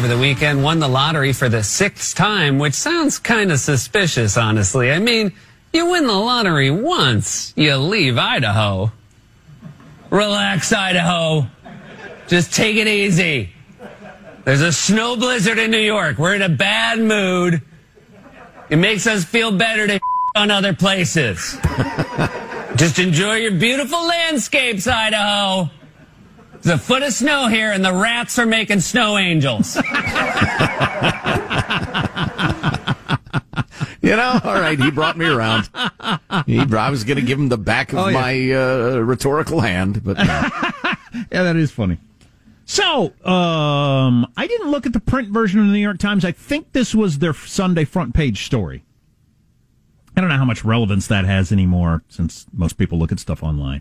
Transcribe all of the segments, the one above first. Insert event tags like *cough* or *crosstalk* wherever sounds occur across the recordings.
Over the weekend won the lottery for the sixth time, which sounds kind of suspicious, honestly. I mean, you win the lottery once, you leave Idaho. Relax, Idaho. Just take it easy. There's a snow blizzard in New York. We're in a bad mood. It makes us feel better to *laughs* on other places. *laughs* Just enjoy your beautiful landscapes, Idaho. There's a foot of snow here, and the rats are making snow angels. *laughs* you know, all right, he brought me around. He, I was going to give him the back of oh, yeah. my uh, rhetorical hand, but no. *laughs* yeah, that is funny. So, um, I didn't look at the print version of the New York Times. I think this was their Sunday front page story. I don't know how much relevance that has anymore since most people look at stuff online.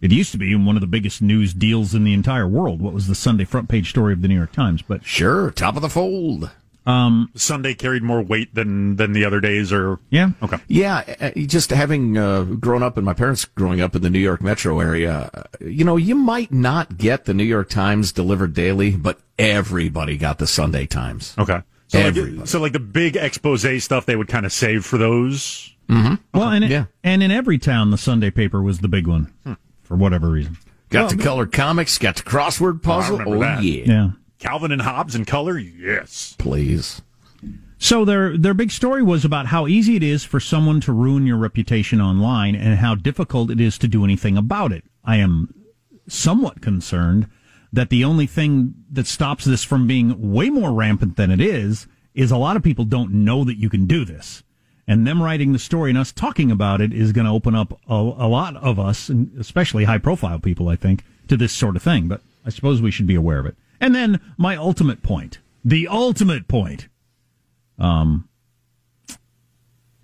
It used to be one of the biggest news deals in the entire world. What was the Sunday front page story of the New York Times? But sure, top of the fold. Um, Sunday carried more weight than than the other days, or yeah, okay, yeah. Uh, just having uh, grown up and my parents growing up in the New York metro area, uh, you know, you might not get the New York Times delivered daily, but everybody got the Sunday Times. Okay, so like, so like the big expose stuff, they would kind of save for those. Mm-hmm. Well, and it, yeah. and in every town, the Sunday paper was the big one. Hmm for whatever reason. Got well, to color comics, got the crossword puzzle. Oh, that. yeah. Yeah. Calvin and Hobbes in color? Yes. Please. So their their big story was about how easy it is for someone to ruin your reputation online and how difficult it is to do anything about it. I am somewhat concerned that the only thing that stops this from being way more rampant than it is is a lot of people don't know that you can do this. And them writing the story and us talking about it is going to open up a, a lot of us, and especially high profile people, I think, to this sort of thing. But I suppose we should be aware of it. And then my ultimate point, the ultimate point, um,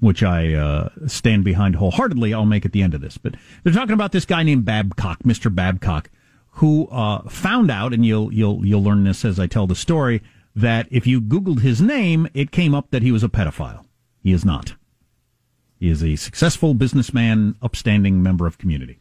which I uh, stand behind wholeheartedly. I'll make at the end of this. But they're talking about this guy named Babcock, Mr. Babcock, who uh, found out, and you'll you'll you'll learn this as I tell the story, that if you Googled his name, it came up that he was a pedophile. He is not. He is a successful businessman, upstanding member of community.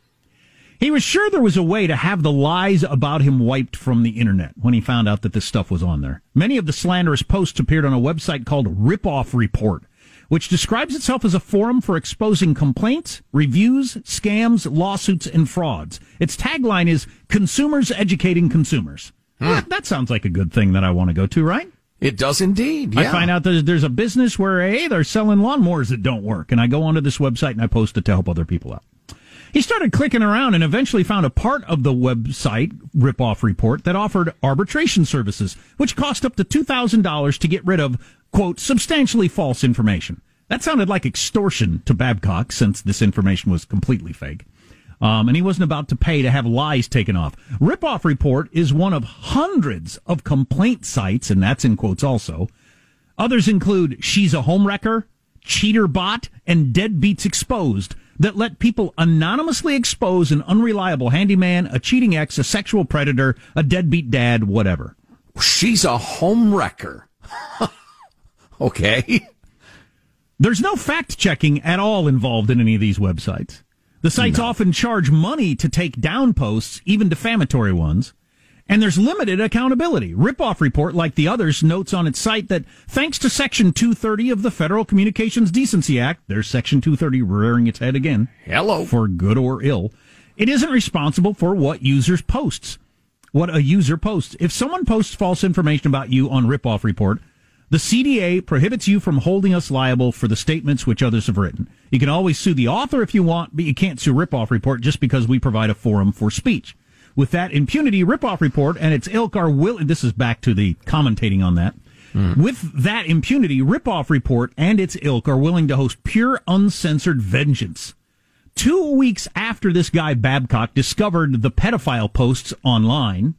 He was sure there was a way to have the lies about him wiped from the internet when he found out that this stuff was on there. Many of the slanderous posts appeared on a website called Ripoff Report, which describes itself as a forum for exposing complaints, reviews, scams, lawsuits, and frauds. Its tagline is consumers educating consumers. Hmm. That, that sounds like a good thing that I want to go to, right? It does indeed. Yeah. I find out that there's a business where, hey, they're selling lawnmowers that don't work. And I go onto this website and I post it to help other people out. He started clicking around and eventually found a part of the website ripoff report that offered arbitration services, which cost up to $2,000 to get rid of, quote, substantially false information. That sounded like extortion to Babcock since this information was completely fake. Um, and he wasn't about to pay to have lies taken off. Ripoff Report is one of hundreds of complaint sites, and that's in quotes also. Others include She's a Homewrecker, Cheater Bot, and Deadbeats Exposed that let people anonymously expose an unreliable handyman, a cheating ex, a sexual predator, a deadbeat dad, whatever. She's a homewrecker. *laughs* okay. There's no fact checking at all involved in any of these websites. The sites no. often charge money to take down posts, even defamatory ones. And there's limited accountability. Ripoff Report, like the others, notes on its site that thanks to Section 230 of the Federal Communications Decency Act, there's Section 230 rearing its head again. Hello. For good or ill. It isn't responsible for what users posts. What a user posts. If someone posts false information about you on Ripoff Report, the CDA prohibits you from holding us liable for the statements which others have written. You can always sue the author if you want, but you can't sue Ripoff Report just because we provide a forum for speech. With that impunity, Ripoff Report and its ilk are willing. This is back to the commentating on that. Mm. With that impunity, Ripoff Report and its ilk are willing to host pure, uncensored vengeance. Two weeks after this guy Babcock discovered the pedophile posts online,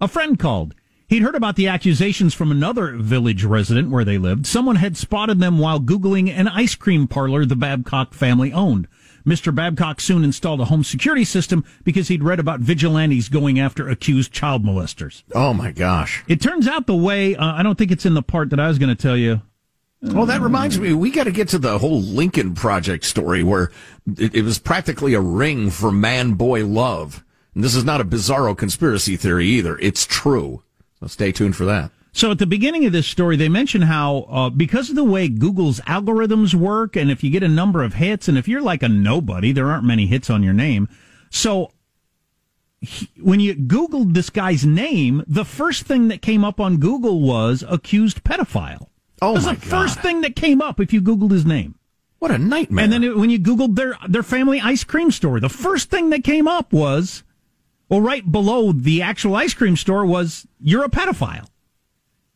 a friend called. He'd heard about the accusations from another village resident where they lived. Someone had spotted them while Googling an ice cream parlor the Babcock family owned. Mr. Babcock soon installed a home security system because he'd read about vigilantes going after accused child molesters. Oh my gosh. It turns out the way, uh, I don't think it's in the part that I was going to tell you. Well, that reminds me, we got to get to the whole Lincoln Project story where it, it was practically a ring for man boy love. And this is not a bizarro conspiracy theory either. It's true. So stay tuned for that. So at the beginning of this story, they mention how uh, because of the way Google's algorithms work, and if you get a number of hits, and if you're like a nobody, there aren't many hits on your name. So he, when you Googled this guy's name, the first thing that came up on Google was accused pedophile. Oh it was the God. first thing that came up if you Googled his name. What a nightmare! And then it, when you Googled their their family ice cream store, the first thing that came up was well, right below the actual ice cream store was you're a pedophile.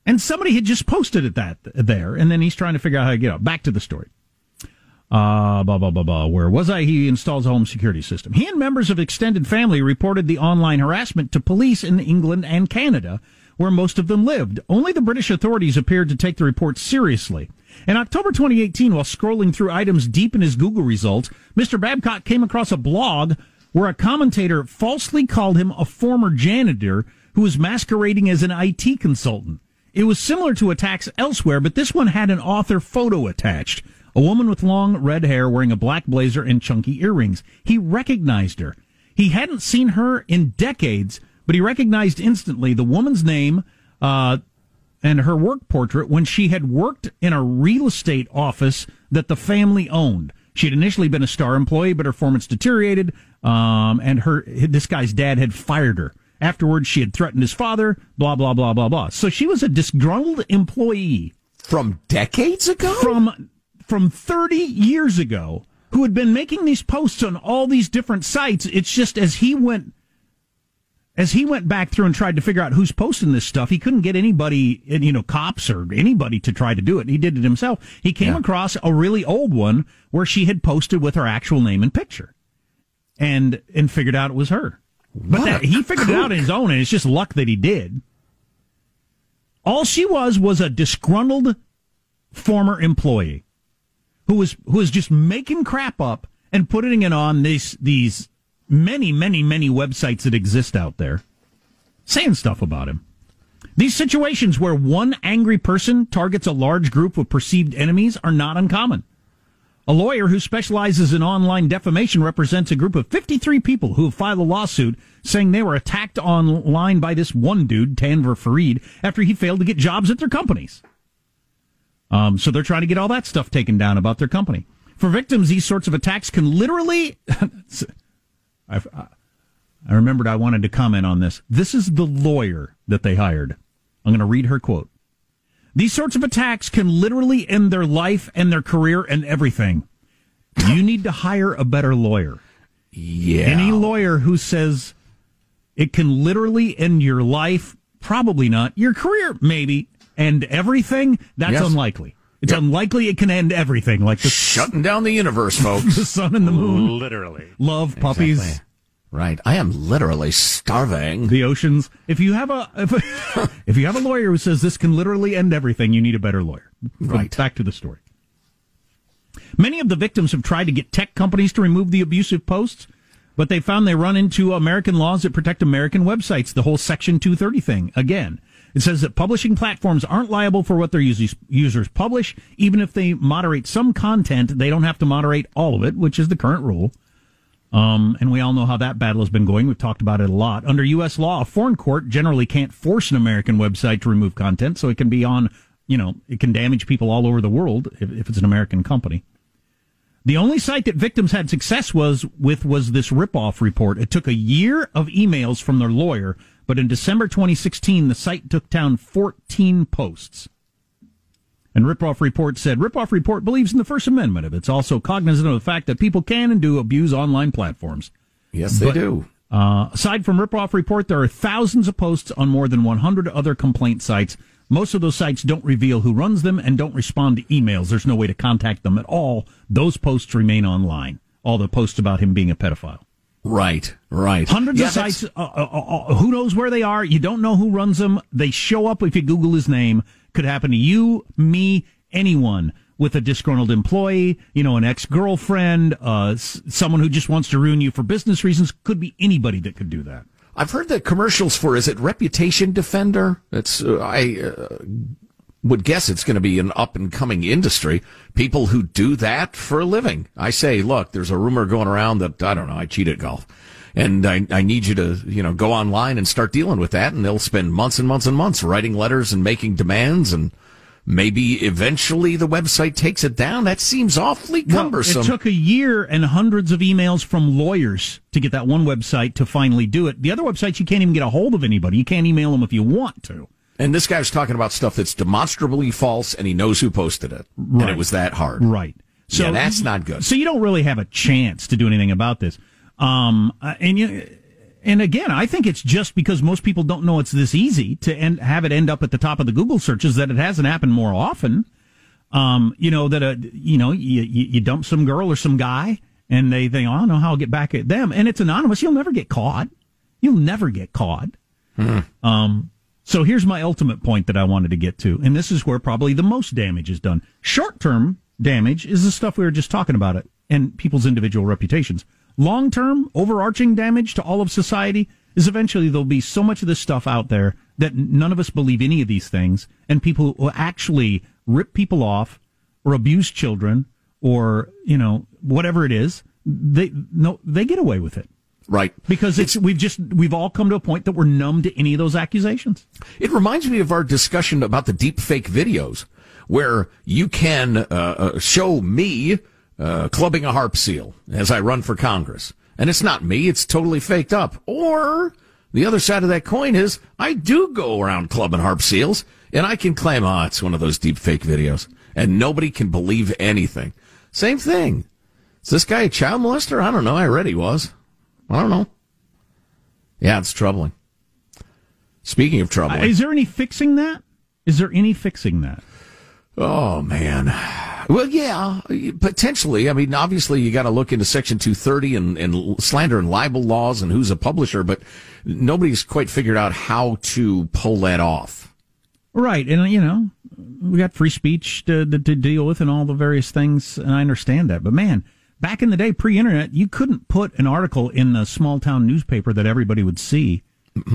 And somebody had just posted it that there, and then he's trying to figure out how to get out. Back to the story. Uh, blah, blah, blah, blah. Where was I? He installs a home security system. He and members of extended family reported the online harassment to police in England and Canada, where most of them lived. Only the British authorities appeared to take the report seriously. In October 2018, while scrolling through items deep in his Google results, Mr. Babcock came across a blog where a commentator falsely called him a former janitor who was masquerading as an IT consultant. It was similar to attacks elsewhere, but this one had an author photo attached. A woman with long red hair wearing a black blazer and chunky earrings. He recognized her. He hadn't seen her in decades, but he recognized instantly the woman's name uh, and her work portrait when she had worked in a real estate office that the family owned. She had initially been a star employee, but her performance deteriorated, um, and her this guy's dad had fired her. Afterwards, she had threatened his father. Blah blah blah blah blah. So she was a disgruntled employee from decades ago, from from thirty years ago, who had been making these posts on all these different sites. It's just as he went as he went back through and tried to figure out who's posting this stuff, he couldn't get anybody, you know, cops or anybody to try to do it. He did it himself. He came yeah. across a really old one where she had posted with her actual name and picture, and and figured out it was her. But that, he figured it out on his own, and it's just luck that he did. All she was was a disgruntled former employee who was who was just making crap up and putting it on these these many, many, many websites that exist out there saying stuff about him. These situations where one angry person targets a large group of perceived enemies are not uncommon. A lawyer who specializes in online defamation represents a group of 53 people who have filed a lawsuit saying they were attacked online by this one dude, Tanvir Farid, after he failed to get jobs at their companies. Um, so they're trying to get all that stuff taken down about their company. For victims, these sorts of attacks can literally *laughs* I, I remembered I wanted to comment on this. This is the lawyer that they hired. I'm going to read her quote. These sorts of attacks can literally end their life and their career and everything. You need to hire a better lawyer. Yeah. Any lawyer who says it can literally end your life, probably not. Your career, maybe. And everything, that's yes. unlikely. It's yep. unlikely it can end everything like the shutting down the universe, *laughs* folks. the sun and the moon, literally. Love, puppies, exactly. Right. I am literally starving. The oceans. If you have a if, *laughs* if you have a lawyer who says this can literally end everything, you need a better lawyer. Right. Back to the story. Many of the victims have tried to get tech companies to remove the abusive posts, but they found they run into American laws that protect American websites. The whole Section 230 thing again. It says that publishing platforms aren't liable for what their users, users publish, even if they moderate some content. They don't have to moderate all of it, which is the current rule. Um, and we all know how that battle has been going. We've talked about it a lot. Under U.S. law, a foreign court generally can't force an American website to remove content, so it can be on, you know, it can damage people all over the world if, if it's an American company. The only site that victims had success was with was this ripoff report. It took a year of emails from their lawyer, but in December 2016, the site took down 14 posts. And Ripoff Report said Ripoff Report believes in the First Amendment. If it's also cognizant of the fact that people can and do abuse online platforms. Yes, they But- do. Uh, aside from Ripoff Report, there are thousands of posts on more than 100 other complaint sites. Most of those sites don't reveal who runs them and don't respond to emails. There's no way to contact them at all. Those posts remain online. All the posts about him being a pedophile. Right, right. Hundreds Yeah, of sites. Uh, uh, uh, who knows where they are? You don't know who runs them. They show up if you Google his name. Could happen to you, me, anyone with a disgruntled employee. You know, an ex-girlfriend, uh, s- someone who just wants to ruin you for business reasons. Could be anybody that could do that. I've heard that commercials for is it Reputation Defender? It's uh, I uh, would guess it's going to be an up and coming industry. People who do that for a living. I say, look, there's a rumor going around that I don't know, I cheat at golf. And I, I need you to, you know, go online and start dealing with that. And they'll spend months and months and months writing letters and making demands. And maybe eventually the website takes it down. That seems awfully cumbersome. Well, it took a year and hundreds of emails from lawyers to get that one website to finally do it. The other websites, you can't even get a hold of anybody. You can't email them if you want to. And this guy's talking about stuff that's demonstrably false, and he knows who posted it. And Right. it was that hard. Right. So yeah, that's not good. So you don't really have a chance to do anything about this. Um, uh, and you, and again, I think it's just because most people don't know it's this easy to end, have it end up at the top of the Google searches that it hasn't happened more often. Um, you know that a you know you, you you dump some girl or some guy, and they think, oh, I don't know how I'll get back at them, and it's anonymous. You'll never get caught. You'll never get caught. Um, so here's my ultimate point that I wanted to get to, and this is where probably the most damage is done. Short term damage is the stuff we were just talking about it and people's individual reputations. Long term, overarching damage to all of society is eventually there'll be so much of this stuff out there that none of us believe any of these things, and people will actually rip people off or abuse children or you know whatever it is. They no, they get away with it Right. because it's we've just we've all come to a point that we're numb to any of those accusations. It reminds me of our discussion about the deep fake videos, where you can uh, uh, show me uh, clubbing a harp seal as I run for Congress, and it's not me; it's totally faked up. Or the other side of that coin is I do go around clubbing harp seals, and I can claim, oh, it's one of those deep fake videos, and nobody can believe anything. Same thing. Is this guy a child molester? I don't know. I read he was. I don't know. Yeah, it's troubling. Speaking of troubling. Is there any fixing that? Is there any fixing that? Oh man. Well, yeah, potentially. I mean, obviously, you got to look into Section 230 and, and slander and libel laws and who's a publisher, but nobody's quite figured out how to pull that off. Right, and you know, we got free speech to, to, to deal with and all the various things, and I understand that. But man, back in the day, pre-internet, you couldn't put an article in a small town newspaper that everybody would see *laughs*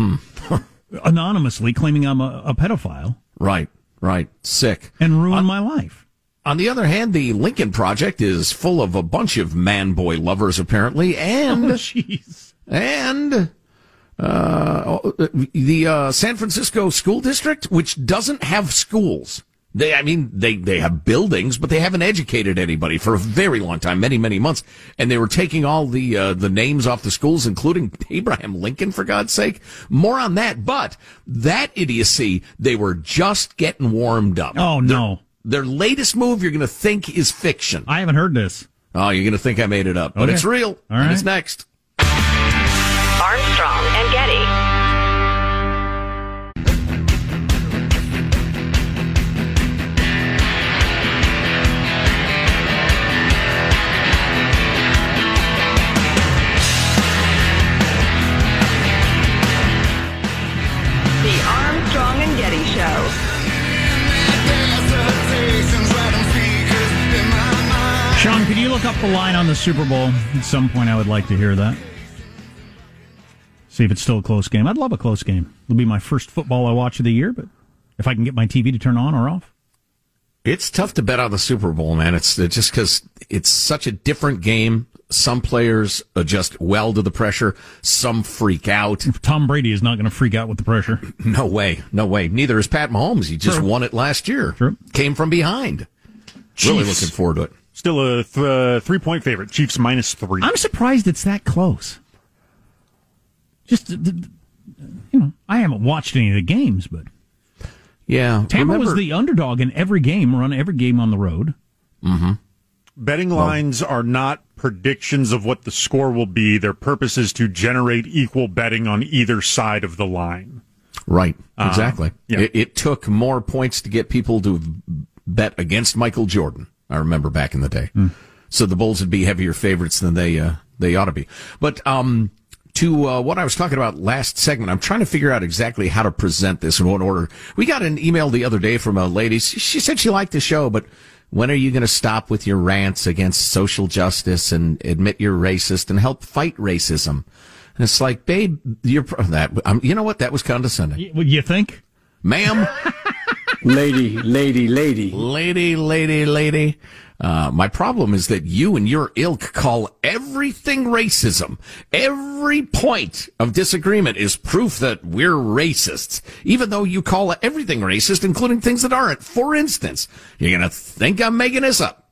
anonymously, claiming I'm a, a pedophile Right, right. Sick. and ruin my life. On the other hand, the Lincoln Project is full of a bunch of man boy lovers, apparently, *laughs* Oh, and jeez. and uh, the uh, San Francisco School District, which doesn't have schools. They, I mean, they, they have buildings, but they haven't educated anybody for a very long time, many, many months. And they were taking all the, uh, the names off the schools, including *laughs* Abraham Lincoln, for God's sake. More on that. But that idiocy, they were just getting warmed up. Oh no, Their latest move, you're going to think is fiction. I haven't heard this. Oh, you're going to think I made it up, but it's real. All And it's next. Armstrong and Getty. The line on the Super Bowl? At some point, I would like to hear that. See if it's still a close game. I'd love a close game. It'll be my first football I watch of the year, but if I can get my TV to turn on or off. It's tough to bet on the Super Bowl, man. It's it's just because it's such a different game. Some players adjust well to the pressure. Some freak out. Tom Brady is not going to freak out with the pressure. *clears throat* No way. No way. Neither is Pat Mahomes. He just True. won it last year. True. Came from behind. Really looking forward to it. Still a th- uh, three point favorite. Chiefs minus three. I'm surprised it's that close. Just, th- th- you know, I haven't watched any of the games, but Yeah. Tampa was the underdog in every game, run every game on the road. Mm-hmm. Betting lines are not predictions of what the score will be. Their purpose is to generate equal betting on either side of the line. Right. Exactly. yeah. It, it took more points to get people to bet against Michael Jordan. I remember back in the day. So the Bulls would be heavier favorites than they uh, they ought to be. But um, to uh, what I was talking about last segment, I'm trying to figure out exactly how to present this in what order. We got an email the other day from a lady. She said she liked the show, but when are you going to stop with your rants against social justice and admit you're racist and help fight racism? And it's like, babe, you're that. Um, you know what? That was condescending, do you think? ma'am. *laughs* Lady, lady, lady. lady, lady, lady. Uh, my problem is that you and your ilk call everything racism. Every point of disagreement is proof that we're racists, even though you call everything racist, including things that aren't. For instance, you're gonna think I'm making this up.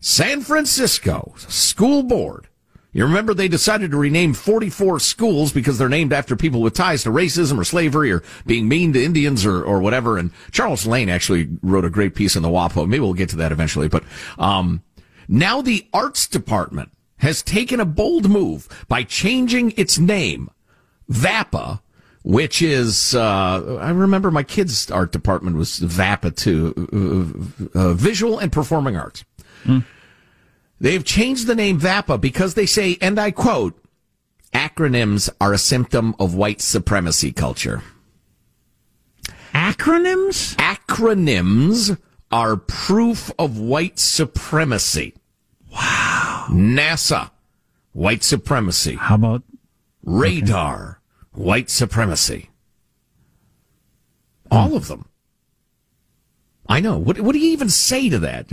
San Francisco school board. You remember they decided to rename 44 schools because they're named after people with ties to racism or slavery or being mean to Indians or, or whatever. And Charles Lane actually wrote a great piece in the WAPO. Maybe we'll get to that eventually. But, um, now the arts department has taken a bold move by changing its name, VAPA, which is, uh, I remember my kids' art department was VAPA too, uh, uh, Visual and Performing Arts. They've changed the name VAPA because they say, and I quote, acronyms are a symptom of white supremacy culture. Acronyms? Acronyms are proof of white supremacy. Wow. NASA, white supremacy. How about Radar, white supremacy. Hmm. All of them. I know. What, what do you even say to that?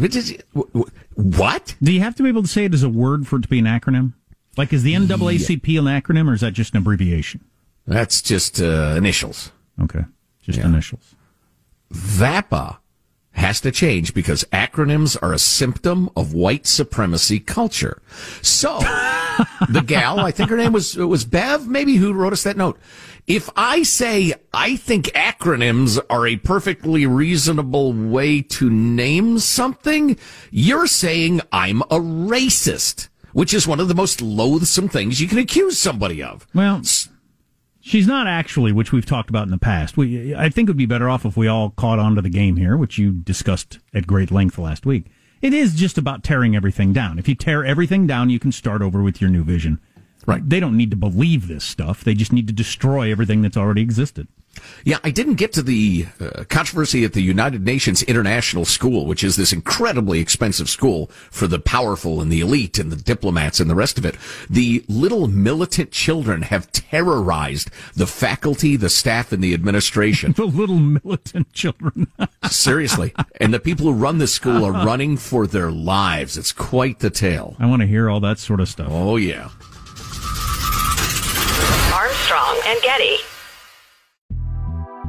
What? Do you have to be able to say it as a word for it to be an acronym? Like, is the NAACP an acronym or is that just an abbreviation? That's just uh, initials. Okay. Just Yeah. initials. VAPA has to change because acronyms are a symptom of white supremacy culture. So, *laughs* the gal, I think her name was, it was Bev, maybe, who wrote us that note. If I say I think acronyms are a perfectly reasonable way to name something, you're saying I'm a racist, which is one of the most loathsome things you can accuse somebody of. Well, she's not actually, which we've talked about in the past. We, I think it would be better off if we all caught on to the game here, which you discussed at great length last week. It is just about tearing everything down. If you tear everything down, you can start over with your new vision. Right. They don't need to believe this stuff. They just need to destroy everything that's already existed. Yeah, I didn't get to the uh, controversy at the United Nations International School, which is this incredibly expensive school for the powerful and the elite and the diplomats and the rest of it. The little militant children have terrorized the faculty, the staff, and the administration. *laughs* The little militant children. *laughs* Seriously. And the people who run this school are *laughs* running for their lives. It's quite the tale. I want to hear all that sort of stuff. Oh, yeah. Armstrong and Getty.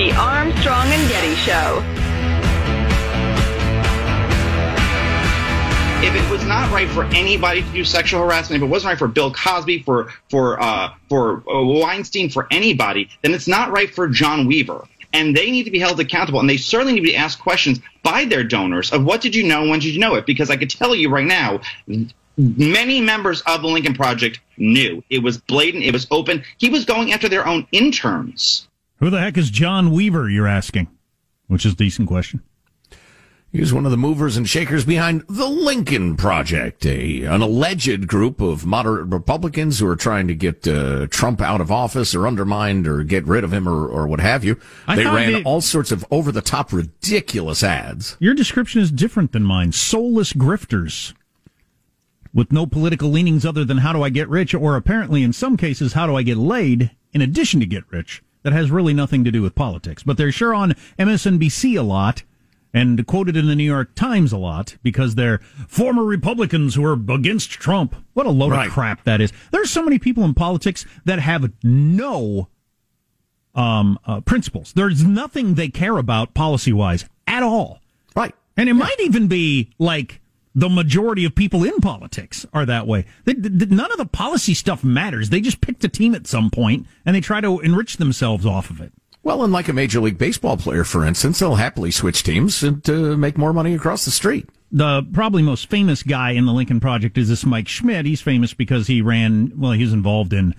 The Armstrong and Getty Show. if it was not right for anybody to do sexual harassment, if it wasn't right for Bill Cosby, for for uh, for uh, Weinstein, for anybody, then it's not right for John Weaver. And they need to be held accountable, and they certainly need to be asked questions by their donors of what did you know, when did you know it? Because I could tell you right now, many members of the Lincoln Project knew it was blatant, it was open. He was going after their own interns. Who the heck is John Weaver, you're asking? Which is a decent question. He was one of the movers and shakers behind the Lincoln Project, a an alleged group of moderate Republicans who are trying to get uh, Trump out of office or undermined or get rid of him or, or what have you. I they ran they- all sorts of over the top, ridiculous ads. Your description is different than mine. Soulless grifters with no political leanings other than how do I get rich, or apparently in some cases, how do I get laid in addition to get rich. That has really nothing to do with politics. But they're sure on MSNBC a lot and quoted in the New York Times a lot because they're former Republicans who are against Trump. What a load Right. of crap that is. There's so many people in politics that have no um, uh, principles. There's nothing they care about policy wise at all. Right. And it might even be like the majority of people in politics are that way. They, th- none of the policy stuff matters. They just picked a team at some point and they try to enrich themselves off of it. Well, and like a Major League Baseball player, for instance, they'll happily switch teams and uh, make more money across the street. The probably most famous guy in the Lincoln Project is this Mike Schmidt. He's famous because he ran, well, he was involved in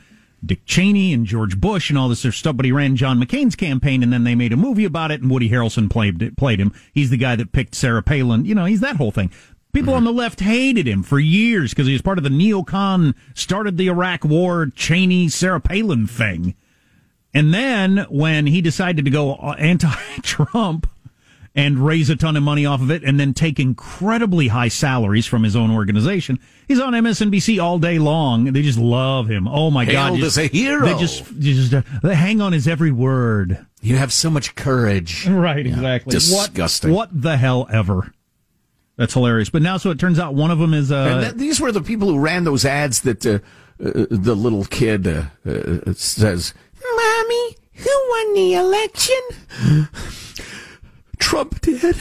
Dick Cheney and George Bush and all this other stuff, but he ran John McCain's campaign and then they made a movie about it and Woody Harrelson played, played him. He's the guy that picked Sarah Palin. You know, he's that whole thing. People on the left hated him for years because he was part of the neocon, started the Iraq War, Cheney, Sarah Palin thing. And then when he decided to go anti-Trump and raise a ton of money off of it and then take incredibly high salaries from his own organization, he's on MSNBC all day long. They just love him. Oh my God. Hailed just- as a hero. They just, just uh, they hang on his every word. You have so much courage. Right, exactly. Disgusting. What, what the hell ever? That's hilarious. But now, so it turns out one of them is, uh, and that, these were the people who ran those ads that uh, uh, the little kid uh, uh, says, "Mommy, who won the election?" Trump did.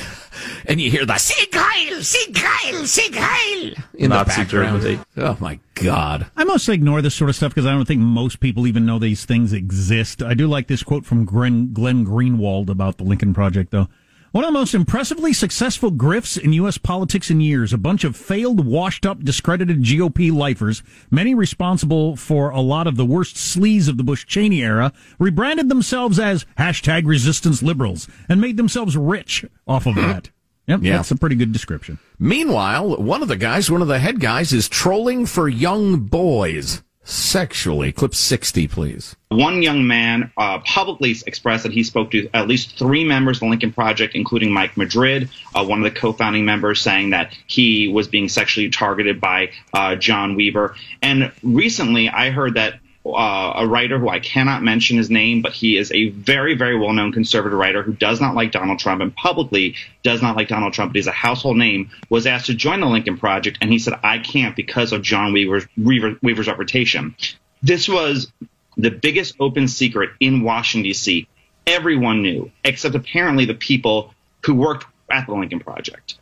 And you hear the "Sieg Heil, Sieg Heil, Sieg Heil" in Nazi the background. Germany. Oh my God! I mostly ignore this sort of stuff because I don't think most people even know these things exist. I do like this quote from Glenn, Glenn Greenwald about the Lincoln Project, though. One of the most impressively successful grifts in U.S. politics in years. A bunch of failed, washed up, discredited GOP lifers, many responsible for a lot of the worst sleaze of the Bush Cheney era, rebranded themselves as hashtag resistance liberals and made themselves rich off of that. *clears throat* Yep, Yeah. that's a pretty good description. Meanwhile, one of the guys, one of the head guys, is trolling for young boys sexually. Clip 60, please. One young man uh, publicly expressed that he spoke to at least three members of the Lincoln Project, including Mike Madrid, uh, one of the co-founding members, saying that he was being sexually targeted by uh, John Weaver. And recently, I heard that uh, a writer who I cannot mention his name, but he is a very, very well-known conservative writer who does not like Donald Trump and publicly does not like Donald Trump, but he's a household name, was asked to join the Lincoln Project, and he said, "I can't because of John Weaver's, Weaver, Weaver's reputation." This was the biggest open secret in Washington D.C. Everyone knew, except apparently the people who worked at the Lincoln Project.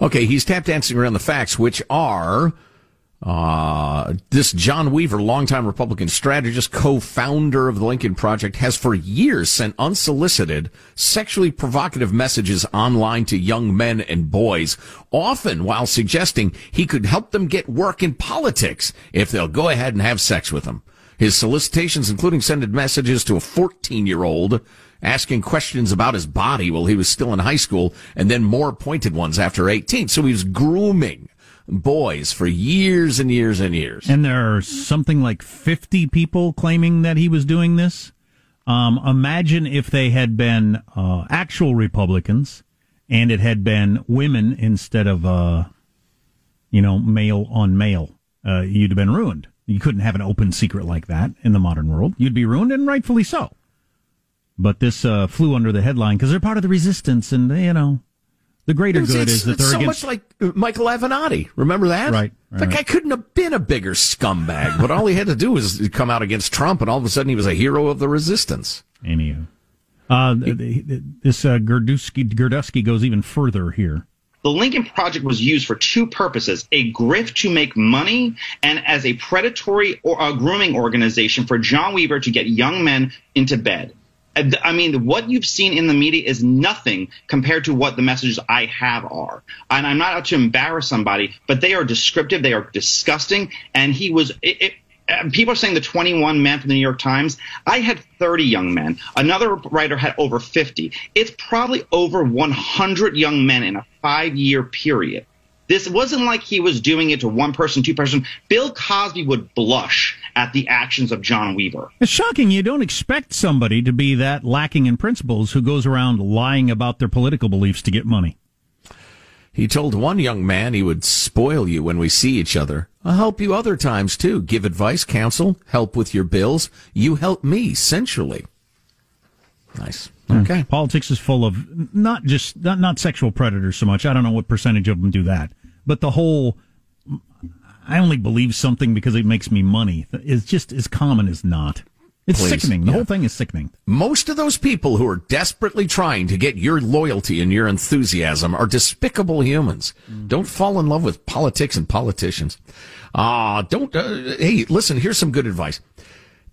Okay, he's tap dancing around the facts, which are uh, this John Weaver, longtime Republican strategist, co-founder of the Lincoln Project, has for years sent unsolicited, sexually provocative messages online to young men and boys, often while suggesting he could help them get work in politics if they'll go ahead and have sex with him. His solicitations, including sending messages to a 14-year-old, asking questions about his body while he was still in high school, and then more pointed ones after 18. So he was grooming boys for years and years and years. And there are something like 50 people claiming that he was doing this. Um, imagine if they had been uh, actual Republicans and it had been women instead of, uh, you know, male on male. Uh, you'd have been ruined. You couldn't have an open secret like that in the modern world. You'd be ruined, and rightfully so. But this uh, flew under the headline because they're part of the resistance, and you know, the greater It's- good it's- is that it's they're so against. much like uh, Michael Avenatti. Remember that? Right, The right. guy couldn't have been a bigger scumbag, but all he had to do was come out against Trump, and all of a sudden he was a hero of the resistance. Anywho, uh, th- th- this uh, Girdusky, Girdusky goes even further here. The Lincoln Project was used for two purposes a grift to make money and as a predatory or a grooming organization for John Weaver to get young men into bed. I mean, what you've seen in the media is nothing compared to what the messages I have are. And I'm not out to embarrass somebody, but they are descriptive, they are disgusting. And he was, it, it, people are saying the 21 men from the New York Times. I had 30 young men. Another writer had over 50. It's probably over 100 young men in a five year period. This wasn't like he was doing it to one person, two person. Bill Cosby would blush at the actions of John Weaver. It's shocking. You don't expect somebody to be that lacking in principles who goes around lying about their political beliefs to get money. He told one young man he would spoil you when we see each other. I'll help you other times too. Give advice, counsel, help with your bills. You help me sensually. Nice. Hmm. Okay. Politics is full of not just not, not sexual predators so much. I don't know what percentage of them do that, but the whole I only believe something because it makes me money is just as common as not. It's Please, sickening. The yeah. whole thing is sickening. Most of those people who are desperately trying to get your loyalty and your enthusiasm are despicable humans. Don't fall in love with politics and politicians. Ah, don't. Uh, hey, listen. Here's some good advice.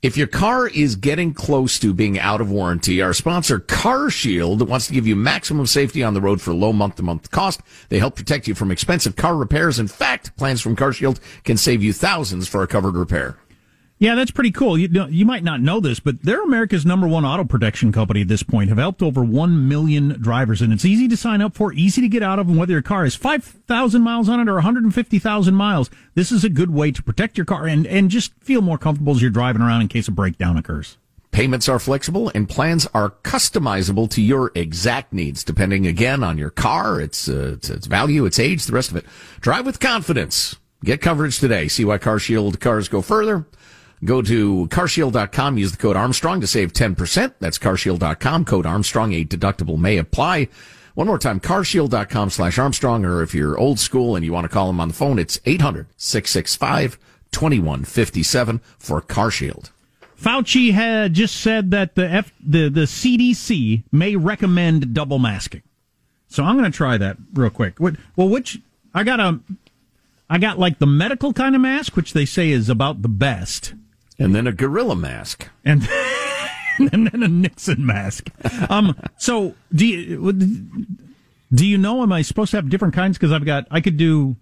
If your car is getting close to being out of warranty, our sponsor CarShield wants to give you maximum safety on the road for low month to month cost. They help protect you from expensive car repairs. In fact, plans from CarShield can save you thousands for a covered repair. Yeah, that's pretty cool. You, know, you might not know this, but they're America's number one auto protection company at this point. Have helped over 1 million drivers, and it's easy to sign up for, easy to get out of, and whether your car has 5,000 miles on it or 150,000 miles, this is a good way to protect your car and, and just feel more comfortable as you're driving around in case a breakdown occurs. Payments are flexible and plans are customizable to your exact needs, depending again on your car, its, uh, its, its value, its age, the rest of it. Drive with confidence. Get coverage today. See why CarShield cars go further. Go to carshield.com. Use the code Armstrong to save 10%. That's carshield.com. Code Armstrong. A deductible may apply. One more time, carshield.com slash Armstrong. Or if you're old school and you want to call them on the phone, it's 800-665-2157 for CarShield. Fauci had just said that the F, the, the CDC may recommend double masking. So I'm going to try that real quick. What, well, which I got a, I got like the medical kind of mask, which they say is about the best. And then a gorilla mask. And *laughs* and then a Nixon mask. Um, so do you do you know? Am I supposed to have different kinds? Because I've got I could do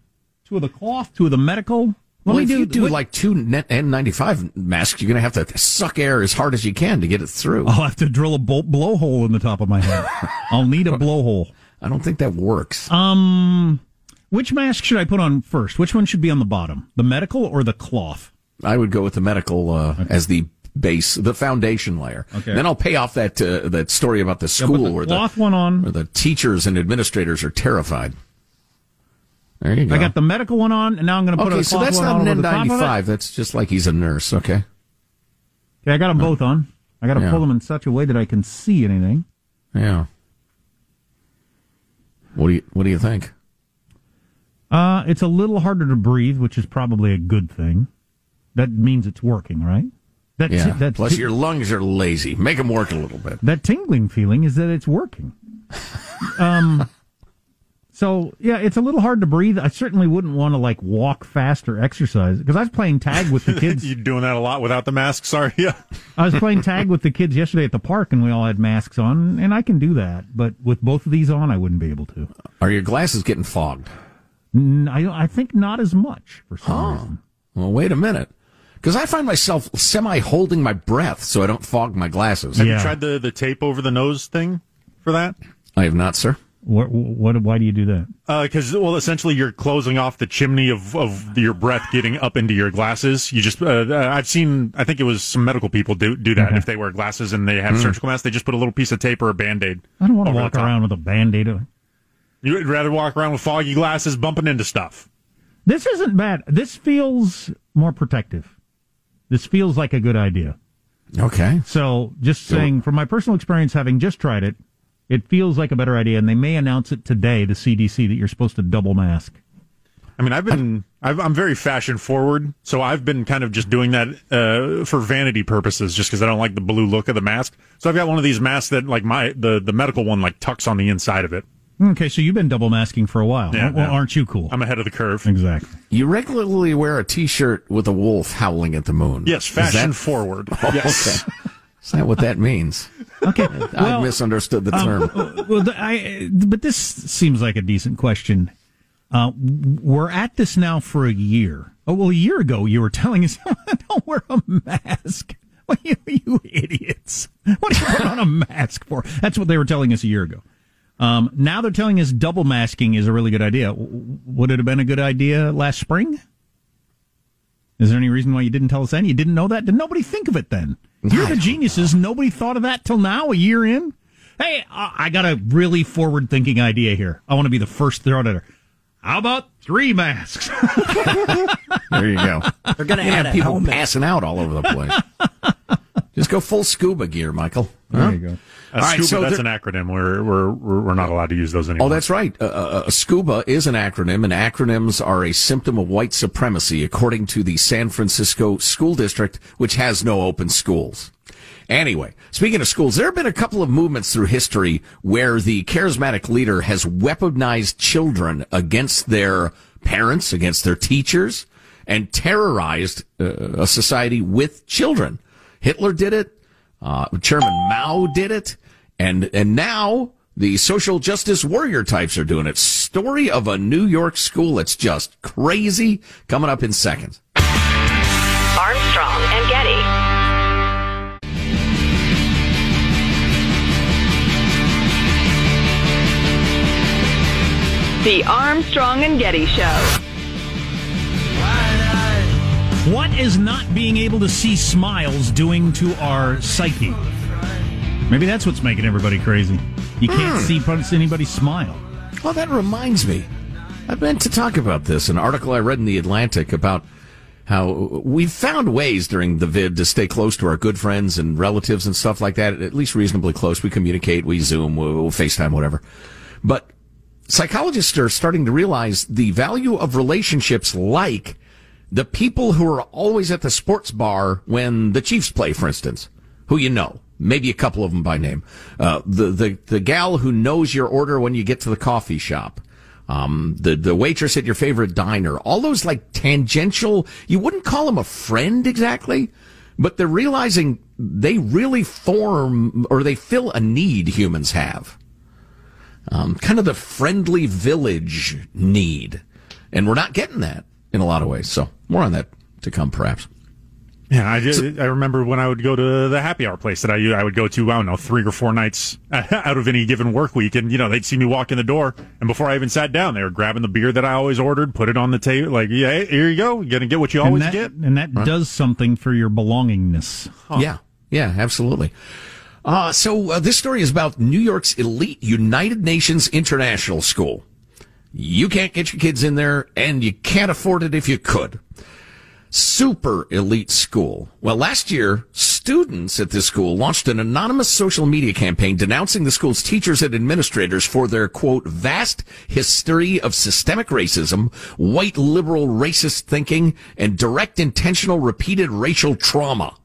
two of the cloth, two of the medical. Let well, me if do, you do what, like two N95 masks, you're going to have to suck air as hard as you can to get it through. I'll have to drill a blowhole in the top of my head. *laughs* I'll need a blowhole. I don't think that works. Um, which mask should I put on first? Which one should be on the bottom? The medical or the cloth? I would go with the medical uh, okay. as the base, the foundation layer. Okay. Then I'll pay off that uh, that story about the school yeah, the where the one on, where the teachers and administrators are terrified. There you go. I got the medical one on, and now I'm going to put okay, so that's not an N95. That's just like he's a nurse. Okay. Okay, I got them both on. I got to yeah. pull them in such a way that I can see anything. Yeah. What do you What do you think? Uh, it's a little harder to breathe, which is probably a good thing. That means it's working, right? That yeah. T- Plus, t- your lungs are lazy. Make them work a little bit. That tingling feeling is that it's working. *laughs* um. So yeah, it's a little hard to breathe. I certainly wouldn't want to like walk fast or exercise because I was playing tag with the *laughs* kids. You're doing that a lot without the masks, are you? I was playing tag with the kids yesterday at the park, and we all had masks on, and I can do that. But with both of these on, I wouldn't be able to. Are your glasses getting fogged? I I think not as much for some huh. reason. Well, wait a minute. Because I find myself semi holding my breath so I don't fog my glasses. Have Yeah. you tried the, the tape over the nose thing for that? I have not, sir. What? What? Why do you do that? Because well, essentially, you're closing off the chimney of, of your breath getting up into your glasses. You just uh, I've seen I think it was some medical people do do that Okay. if they wear glasses and they have surgical masks. They just put a little piece of tape or a band aid. I don't want to walk around with a band aid. You'd rather walk around with foggy glasses, bumping into stuff. This isn't bad. This feels more protective. This feels like a good idea. Okay. So, just saying, from my personal experience, having just tried it, it feels like a better idea, and they may announce it today, the CDC, that you're supposed to double mask. I mean, I've been I've, I'm very fashion forward, so I've been kind of just doing that uh, for vanity purposes, just because I don't like the blue look of the mask. So I've got one of these masks that, like my the the medical one, like tucks on the inside of it. Okay, so you've been double masking for a while. Yeah, well, yeah. aren't you cool? I'm ahead of the curve. Exactly. You regularly wear a T-shirt with a wolf howling at the moon. Yes, Is fashion that- forward. *laughs* Oh, yes. okay. Is that what that means? Okay, *laughs* I well, misunderstood the term. Um, well, I, but this seems like a decent question. Uh, we're at this now for a year. Oh well, a year ago you were telling us *laughs* don't wear a mask. What you, you idiots? What are you put on a mask for? That's what they were telling us a year ago. Um, now they're telling us double masking is a really good idea. W- Would it have been a good idea last spring? Is there any reason why you didn't tell us then? You didn't know that? Did nobody think of it then? You're the geniuses. Nobody thought of that till now, a year in. Hey, I I got a really forward-thinking idea here. I want to be the first to throw it at her. How about three masks? *laughs* There you go. They're going to have people helmet. passing out all over the place. *laughs* Just go full scuba gear, Michael. There Huh? you go. Uh, All right, scuba, so that's an acronym. We're, we're we're we're not allowed to use those anymore. Oh, that's right. Uh, uh, SCUBA is an acronym, and acronyms are a symptom of white supremacy, according to the San Francisco School District, which has no open schools. Anyway, speaking of schools, there have been a couple of movements through history where the charismatic leader has weaponized children against their parents, against their teachers, and terrorized uh, a society with children. Hitler did it. Uh, Chairman Mao did it. And, and now the social justice warrior types are doing it. Story of a New York school that's just crazy coming up in seconds. Armstrong and Getty. The Armstrong and Getty Show. What is not being able to see smiles doing to our psyche? Maybe that's what's making everybody crazy. You can't hmm. see anybody smile. Well, that reminds me. I meant to talk about this. An article I read in The Atlantic about how we've found ways during the vid to stay close to our good friends and relatives and stuff like that, at least reasonably close. We communicate, we Zoom, we'll FaceTime, whatever. But psychologists are starting to realize the value of relationships like the people who are always at the sports bar when the Chiefs play, for instance, who you know, maybe a couple of them by name. Uh, the, the, the gal who knows your order when you get to the coffee shop. Um, the, the waitress at your favorite diner. All those like tangential, you wouldn't call them a friend exactly, but they're realizing they really form or they fill a need humans have. Um, kind of the friendly village need. And we're not getting that in a lot of ways. So more on that to come, perhaps. Yeah, I, just, I remember when I would go to the happy hour place that I I would go to. I don't know three or four nights *laughs* out of any given work week, and you know they'd see me walk in the door, and before I even sat down, they were grabbing the beer that I always ordered, put it on the table, like yeah, here you go, you're gonna get what you always and that, get, and that huh? does something for your belongingness. Huh. Yeah, yeah, absolutely. Uh, so uh, this story is about New York's elite United Nations International School. You can't get your kids in there, and you can't afford it if you could super elite school. Well, last year, students at this school launched an anonymous social media campaign denouncing the school's teachers and administrators for their quote, vast history of systemic racism, white liberal racist thinking, and direct intentional repeated racial trauma.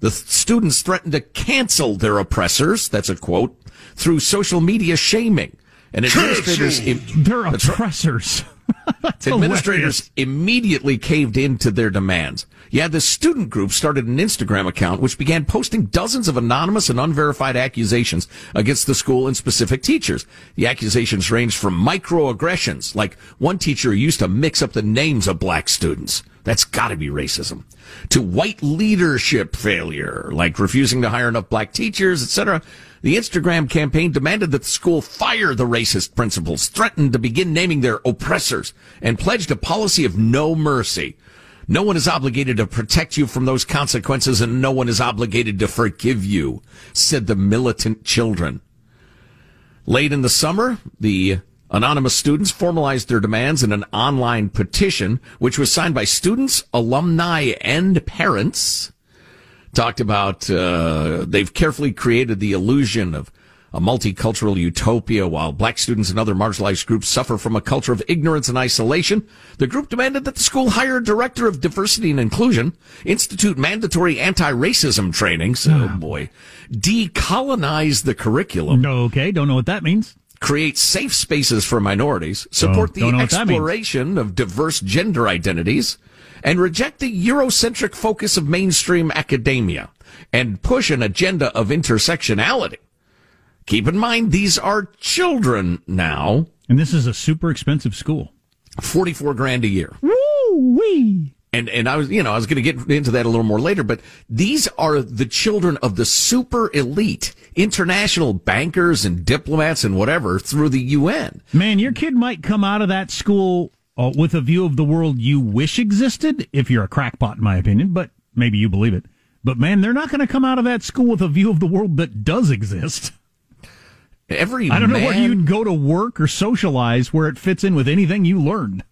The students threatened to cancel their oppressors, that's a quote, through social media shaming. And administrators, they're oppressors. *laughs* Administrators immediately caved in to their demands. Yeah, the student group started an Instagram account which began posting dozens of anonymous and unverified accusations against the school and specific teachers. The accusations ranged from microaggressions, like one teacher used to mix up the names of black students. That's gotta be racism. To white leadership failure, like refusing to hire enough black teachers, etc. The Instagram campaign demanded that the school fire the racist principals, threatened to begin naming their oppressors, and pledged a policy of no mercy. No one is obligated to protect you from those consequences, and no one is obligated to forgive you, said the militant children. Late in the summer, the anonymous students formalized their demands in an online petition, which was signed by students, alumni, and parents talked about uh, they've carefully created the illusion of a multicultural utopia while black students and other marginalized groups suffer from a culture of ignorance and isolation. The group demanded that the school hire a director of diversity and inclusion, institute mandatory anti-racism trainings. Oh boy. Decolonize the curriculum. Okay. Don't know what that means. Create safe spaces for minorities, support oh, the exploration of diverse gender identities, and reject the Eurocentric focus of mainstream academia and push an agenda of intersectionality. Keep in mind, these are children now. And this is a super expensive school. 44 grand a year. Woo wee. And, and I was, you know, I was going to get into that a little more later, but these are the children of the super elite international bankers and diplomats and whatever through the UN. Man, your kid might come out of that school uh, with a view of the world you wish existed, if you're a crackpot, in my opinion, but maybe you believe it. But man, they're not going to come out of that school with a view of the world that does exist. Every I don't man, know where you'd go to work or socialize where it fits in with anything you learned.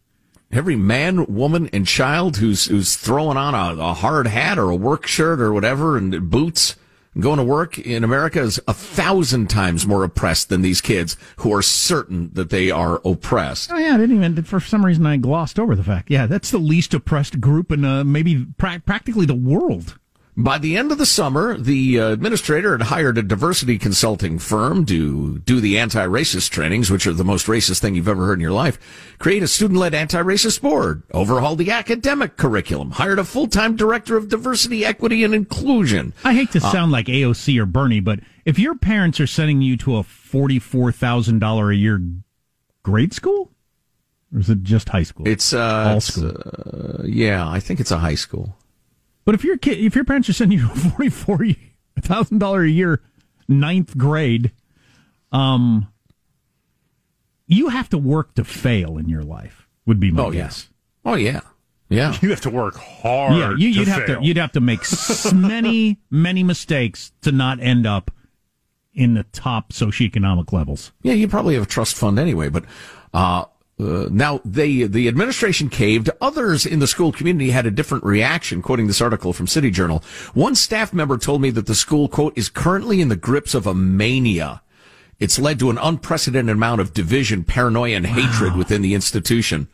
Every man, woman, and child who's who's throwing on a, a hard hat or a work shirt or whatever and boots going to work in America is a thousand times more oppressed than these kids who are certain that they are oppressed. Oh yeah, I didn't even. For some reason, I glossed over the fact. Yeah, that's the least oppressed group in uh, maybe pra- practically the world. By the end of the summer, the administrator had hired a diversity consulting firm to do the anti-racist trainings, which are the most racist thing you've ever heard in your life. Create a student-led anti-racist board, overhaul the academic curriculum, hired a full-time director of diversity, equity, and inclusion. I hate to uh, sound like AOC or Bernie, but if your parents are sending you to a forty-four thousand dollar a year grade school, or is it just high school? It's uh, all school. Uh, yeah, I think it's a high school. But if your kid, if your parents are sending you a forty four thousand dollar a year ninth grade, um, you have to work to fail in your life. Would be my oh, guess. Yeah. Oh yeah, yeah. You have to work hard. Yeah, you, would have fail. to. You'd have to make many, many mistakes to not end up in the top socioeconomic levels. Yeah, you probably have a trust fund anyway, but uh, uh, now, they, the administration caved. Others in the school community had a different reaction, quoting this article from City Journal. One staff member told me that the school, quote, is currently in the grips of a mania. It's led to an unprecedented amount of division, paranoia, and wow. hatred within the institution.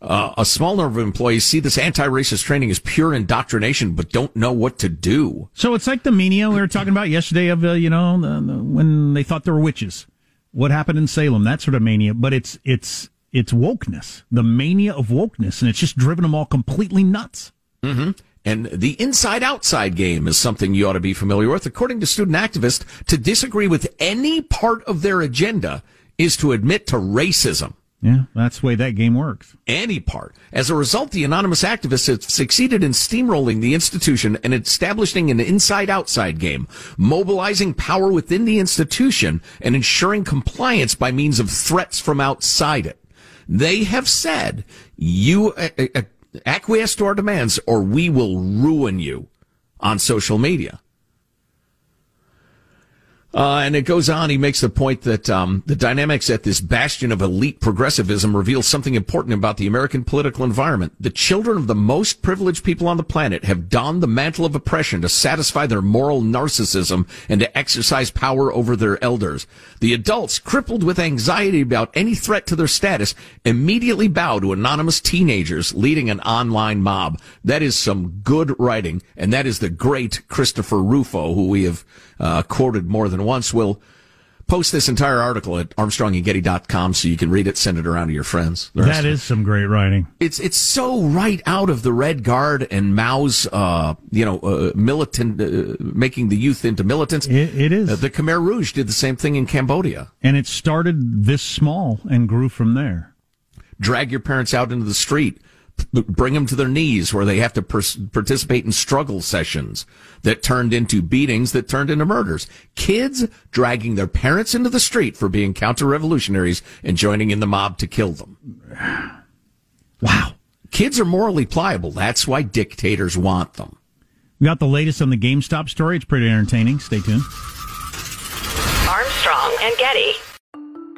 Uh, a small number of employees see this anti-racist training as pure indoctrination, but don't know what to do. So it's like the mania we were talking about yesterday of, uh, you know, the, the, when they thought there were witches. What happened in Salem, that sort of mania, but it's, it's, it's wokeness, the mania of wokeness, and it's just driven them all completely nuts. Mm-hmm. And the inside outside game is something you ought to be familiar with. According to student activists, to disagree with any part of their agenda is to admit to racism. Yeah, that's the way that game works. Any part. As a result, the anonymous activists have succeeded in steamrolling the institution and establishing an inside outside game, mobilizing power within the institution and ensuring compliance by means of threats from outside it. They have said, you uh, uh, acquiesce to our demands or we will ruin you on social media. Uh, and it goes on. He makes the point that um, the dynamics at this bastion of elite progressivism reveal something important about the American political environment. The children of the most privileged people on the planet have donned the mantle of oppression to satisfy their moral narcissism and to exercise power over their elders. The adults, crippled with anxiety about any threat to their status, immediately bow to anonymous teenagers leading an online mob. That is some good writing, and that is the great Christopher Rufo, who we have uh, quoted more than once. We'll post this entire article at armstrongandgetty.com so you can read it, send it around to your friends. That is some great writing. It's it's so right out of the Red Guard and Mao's, uh, you know, uh, militant, uh, making the youth into militants. it, it is. Uh, the Khmer Rouge did the same thing in Cambodia. And it started this small and grew from there. Drag your parents out into the street bring them to their knees where they have to pers- participate in struggle sessions that turned into beatings that turned into murders. Kids dragging their parents into the street for being counter-revolutionaries and joining in the mob to kill them. *sighs* Wow. Kids are morally pliable. That's why dictators want them. We got the latest on the GameStop story. It's pretty entertaining. Stay tuned. Armstrong and Getty.